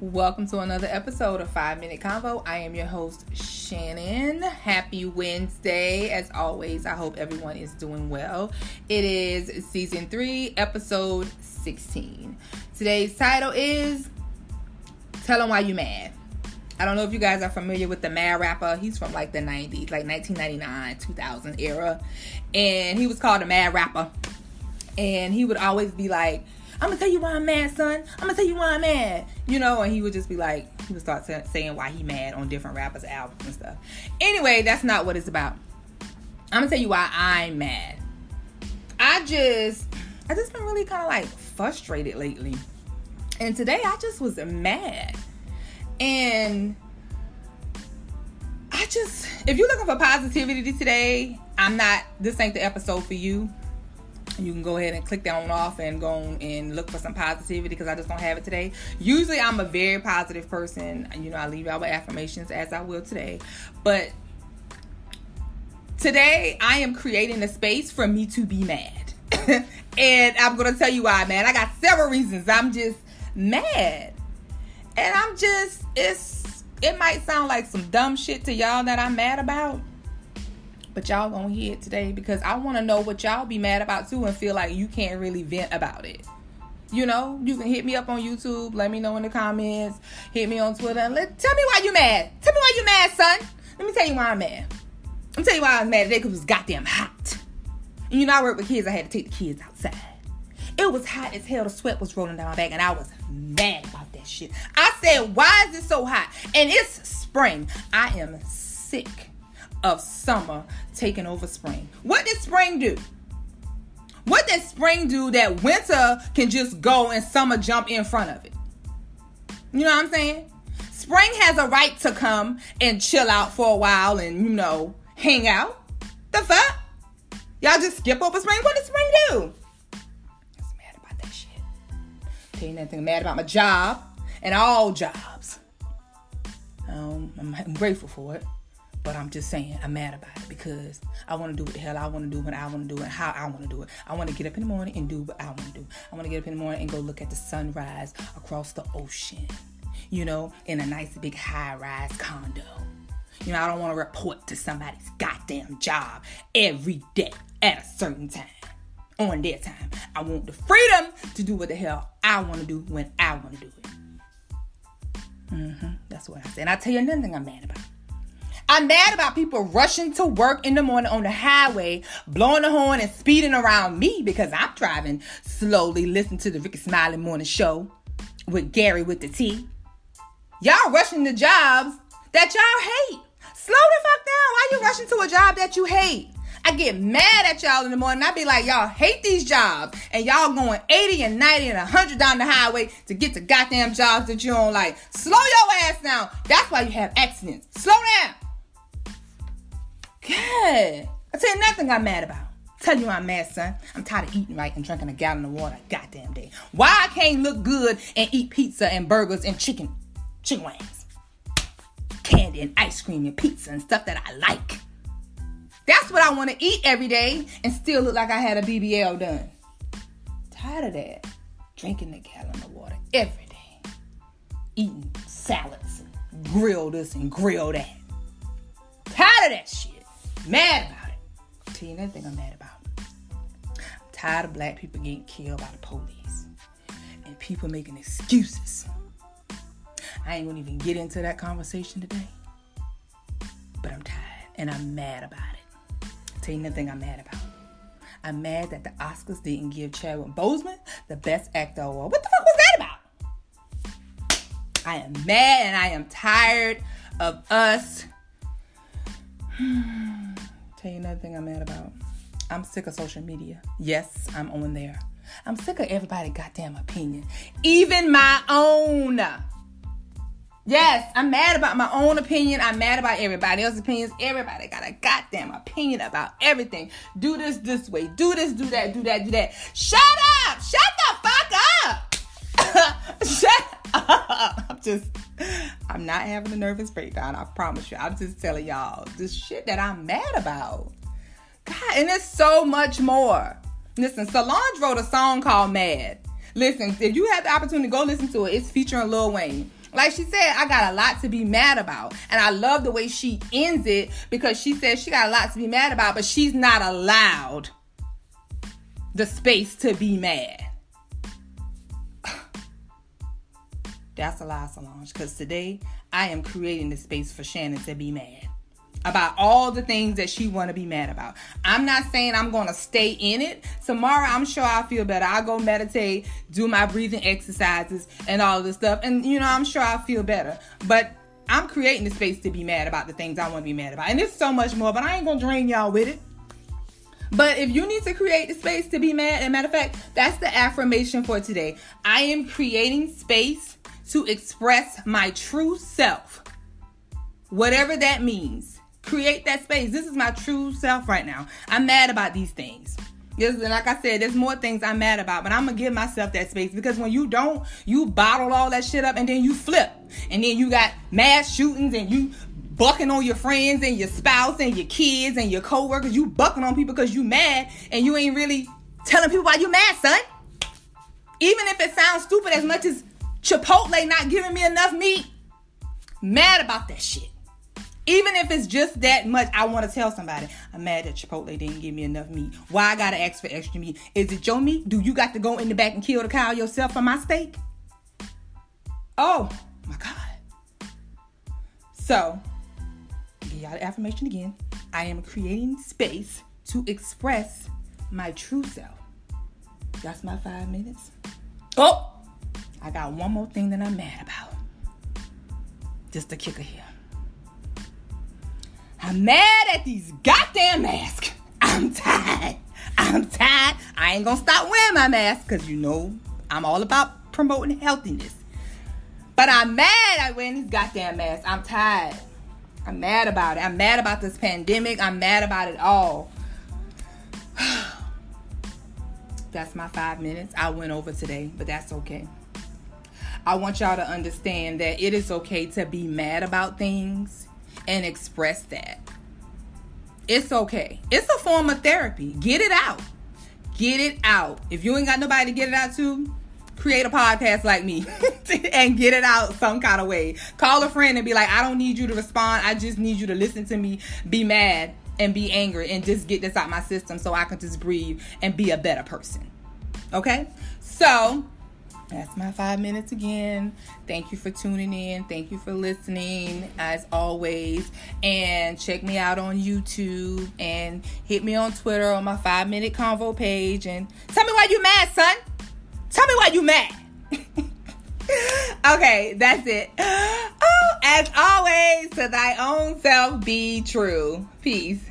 Welcome to another episode of Five Minute Convo. I am your host, Shannon. Happy Wednesday. As always, I hope everyone is doing well. It is season three, episode 16. Today's title is Tell Them Why You Mad. I don't know if you guys are familiar with the Mad Rapper. He's from like the 90s, like 1999, 2000 era. And he was called the Mad Rapper. And he would always be like, I'm gonna tell you why I'm mad, son. I'm gonna tell you why I'm mad. You know, and he would just be like, he would start saying why he mad on different rappers' albums and stuff. Anyway, that's not what it's about. I'm gonna tell you why I'm mad. I just, I just been really kind of like frustrated lately, and today I just was mad, and I just, if you're looking for positivity today, I'm not. This ain't the episode for you you can go ahead and click that one off and go and look for some positivity because I just don't have it today. Usually, I'm a very positive person. You know, I leave out with affirmations as I will today. But today, I am creating a space for me to be mad. and I'm going to tell you why, man. I got several reasons. I'm just mad. And I'm just, it's, it might sound like some dumb shit to y'all that I'm mad about but y'all gonna hear it today because I want to know what y'all be mad about too and feel like you can't really vent about it. You know, you can hit me up on YouTube, let me know in the comments, hit me on Twitter, and let tell me why you mad. Tell me why you mad, son. Let me tell you why I'm mad. Me tell you why I was mad today because it was goddamn hot. And you know, I work with kids, I had to take the kids outside. It was hot as hell. The sweat was rolling down my back, and I was mad about that shit. I said, Why is it so hot? And it's spring. I am sick of summer taking over spring. What did spring do? What did spring do that winter can just go and summer jump in front of it? You know what I'm saying? Spring has a right to come and chill out for a while and, you know, hang out. The fuck? Y'all just skip over spring? What did spring do? I'm mad about that shit. Tell you nothing, mad about my job and all jobs. Um, I'm, I'm grateful for it. But I'm just saying, I'm mad about it because I want to do what the hell I want to do when I want to do it, how I want to do it. I want to get up in the morning and do what I want to do. I want to get up in the morning and go look at the sunrise across the ocean, you know, in a nice big high rise condo. You know, I don't want to report to somebody's goddamn job every day at a certain time on their time. I want the freedom to do what the hell I want to do when I want to do it. Mm-hmm. That's what I said. And I tell you another thing I'm mad about. I'm mad about people rushing to work in the morning on the highway, blowing the horn and speeding around me because I'm driving slowly, listening to the Rickey Smiley Morning Show with Gary with the T. Y'all rushing to jobs that y'all hate. Slow the fuck down. Why you rushing to a job that you hate? I get mad at y'all in the morning. I be like, y'all hate these jobs. And y'all going 80 and 90 and 100 down the highway to get to goddamn jobs that you don't like. Slow your ass down. That's why you have accidents. Slow down. God. I tell you nothing I'm mad about. Tell you I'm mad, son. I'm tired of eating right and drinking a gallon of water goddamn day. Why I can't look good and eat pizza and burgers and chicken, chicken wings, candy and ice cream and pizza and stuff that I like. That's what I want to eat every day and still look like I had a BBL done. Tired of that. Drinking a gallon of water every day. Eating salads and grill this and grill that. Tired of that shit. Mad about it. Tell you another thing I'm mad about. I'm tired of black people getting killed by the police and people making excuses. I ain't gonna even get into that conversation today. But I'm tired and I'm mad about it. Tell you another thing I'm mad about. I'm mad that the Oscars didn't give Chadwick Boseman the Best Actor award. What the fuck was that about? I am mad and I am tired of us hmm. Tell you another thing I'm mad about. I'm sick of social media. Yes, I'm on there. I'm sick of everybody goddamn opinion, even my own. Yes, I'm mad about my own opinion. I'm mad about everybody else's opinions. Everybody got a goddamn opinion about everything. Do this this way. Do this, do that, do that, do that. Shut up! Shut the up! Shut up! I'm just I'm not having a nervous breakdown. I promise you. I'm just telling y'all this shit that I'm mad about. God, and there's so much more. Listen, Solange wrote a song called Mad. Listen, if you have the opportunity, go listen to it. It's featuring Lil Wayne. Like she said, I got a lot to be mad about. And I love the way she ends it because she says she got a lot to be mad about, but she's not allowed the space to be mad. That's a lie, Solange, because today I am creating the space for Shannon to be mad about all the things that she want to be mad about. I'm not saying I'm going to stay in it. Tomorrow, I'm sure I'll feel better. I'll go meditate, do my breathing exercises, and all this stuff. And, you know, I'm sure I'll feel better. But I'm creating the space to be mad about the things I want to be mad about. And there's so much more, but I ain't going to drain y'all with it. But if you need to create the space to be mad, and matter of fact, that's the affirmation for today. I am creating space to express my true self. Whatever that means. Create that space. This is my true self right now. I'm mad about these things. And like I said, there's more things I'm mad about, but I'm gonna give myself that space because when you don't, you bottle all that shit up and then you flip. And then you got mass shootings and you bucking on your friends and your spouse and your kids and your coworkers. You bucking on people because you mad and you ain't really telling people why you mad, son. Even if it sounds stupid as much as Chipotle not giving me enough meat, mad about that shit. Even if it's just that much, I want to tell somebody, I'm mad that Chipotle didn't give me enough meat. Why I gotta ask for extra meat? Is it your meat? Do you got to go in the back and kill the cow yourself for my steak? Oh my God. So, give y'all the affirmation again. I am creating space to express my true self. That's my five minutes. Oh, I got one more thing that I'm mad about. Just the kicker here. I'm mad at these goddamn masks. I'm tired. I'm tired. I ain't gonna stop wearing my mask because you know I'm all about promoting healthiness. But I'm mad at wearing these goddamn masks. I'm tired. I'm mad about it. I'm mad about this pandemic. I'm mad about it all. that's my five minutes. I went over today, but that's okay. I want y'all to understand that it is okay to be mad about things and express that. It's okay. It's a form of therapy. Get it out. Get it out. If you ain't got nobody to get it out to, create a podcast like me and get it out some kind of way. Call a friend and be like, I don't need you to respond. I just need you to listen to me, be mad and be angry and just get this out my system so I can just breathe and be a better person. Okay? So, that's my five minutes again. Thank you for tuning in. Thank you for listening, as always. And check me out on YouTube and hit me on Twitter on my five minute convo page. And tell me why you mad, son. Tell me why you mad. okay, that's it. Oh, as always, to thy own self be true. Peace.